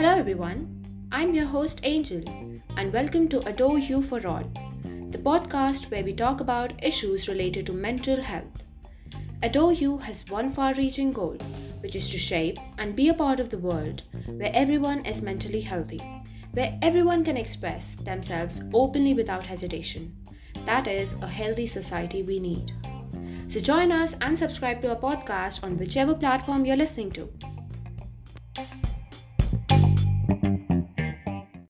Hello everyone, I'm your host Angel, and welcome to Adore You for All, the podcast where we talk about issues related to mental health. Adore You has one far reaching goal, which is to shape and be a part of the world where everyone is mentally healthy, where everyone can express themselves openly without hesitation. That is a healthy society we need. So join us and subscribe to our podcast on whichever platform you're listening to.